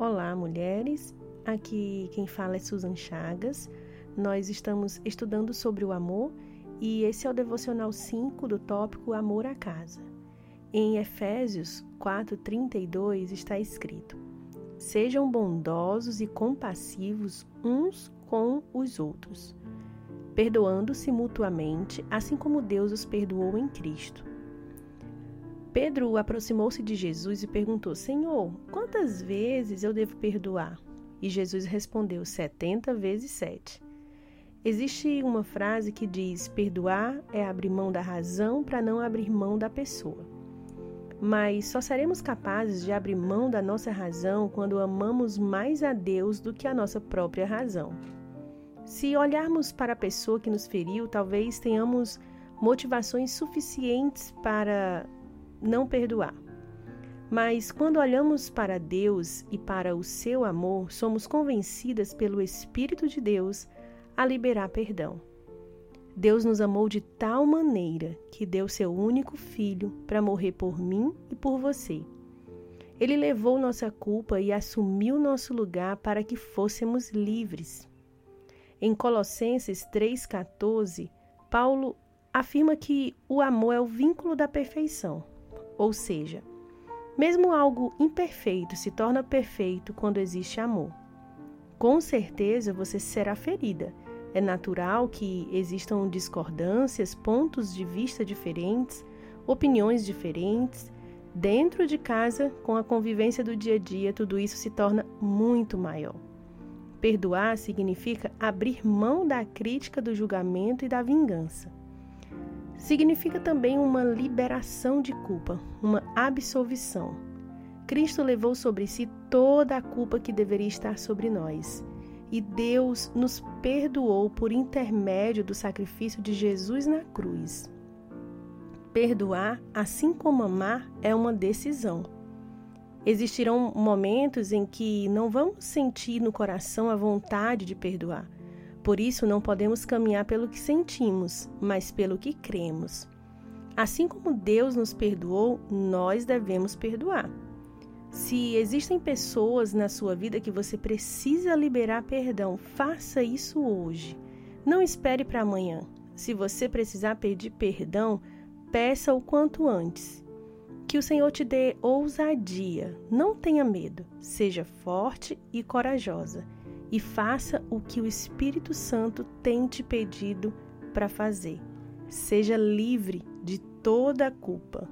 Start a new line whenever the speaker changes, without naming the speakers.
Olá, mulheres. Aqui quem fala é Susan Chagas. Nós estamos estudando sobre o amor e esse é o devocional 5 do tópico Amor à Casa. Em Efésios 4:32 está escrito: Sejam bondosos e compassivos uns com os outros, perdoando-se mutuamente, assim como Deus os perdoou em Cristo. Pedro aproximou-se de Jesus e perguntou: Senhor, quantas vezes eu devo perdoar? E Jesus respondeu: setenta vezes sete. Existe uma frase que diz: perdoar é abrir mão da razão para não abrir mão da pessoa. Mas só seremos capazes de abrir mão da nossa razão quando amamos mais a Deus do que a nossa própria razão. Se olharmos para a pessoa que nos feriu, talvez tenhamos motivações suficientes para não perdoar. Mas quando olhamos para Deus e para o seu amor, somos convencidas pelo Espírito de Deus a liberar perdão. Deus nos amou de tal maneira que deu seu único filho para morrer por mim e por você. Ele levou nossa culpa e assumiu nosso lugar para que fôssemos livres. Em Colossenses 3,14, Paulo afirma que o amor é o vínculo da perfeição. Ou seja, mesmo algo imperfeito se torna perfeito quando existe amor. Com certeza você será ferida. É natural que existam discordâncias, pontos de vista diferentes, opiniões diferentes. Dentro de casa, com a convivência do dia a dia, tudo isso se torna muito maior. Perdoar significa abrir mão da crítica, do julgamento e da vingança significa também uma liberação de culpa, uma absolvição. Cristo levou sobre si toda a culpa que deveria estar sobre nós. E Deus nos perdoou por intermédio do sacrifício de Jesus na cruz. Perdoar, assim como amar, é uma decisão. Existirão momentos em que não vamos sentir no coração a vontade de perdoar por isso, não podemos caminhar pelo que sentimos, mas pelo que cremos. Assim como Deus nos perdoou, nós devemos perdoar. Se existem pessoas na sua vida que você precisa liberar perdão, faça isso hoje. Não espere para amanhã. Se você precisar pedir perdão, peça o quanto antes. Que o Senhor te dê ousadia. Não tenha medo. Seja forte e corajosa e faça o que o Espírito Santo tem te pedido para fazer. Seja livre de toda a culpa.